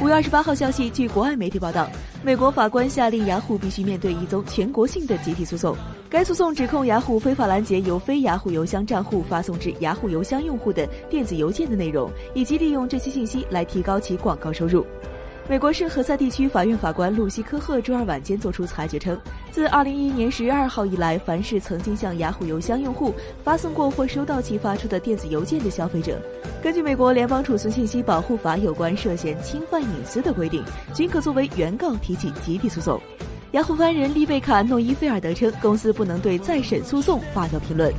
五月二十八号消息，据国外媒体报道，美国法官下令雅虎必须面对一宗全国性的集体诉讼。该诉讼指控雅虎非法拦截由非雅虎邮箱账户发送至雅虎邮箱用户的电子邮件的内容，以及利用这些信息来提高其广告收入。美国圣何塞地区法院法官露西科赫周二晚间作出裁决称，自2011年10月2号以来，凡是曾经向雅虎邮箱用户发送过或收到其发出的电子邮件的消费者，根据美国联邦储存信息保护法有关涉嫌侵犯隐私的规定，均可作为原告提起集体诉讼。雅虎发言人丽贝卡·诺伊菲尔德称，公司不能对再审诉讼发表评论。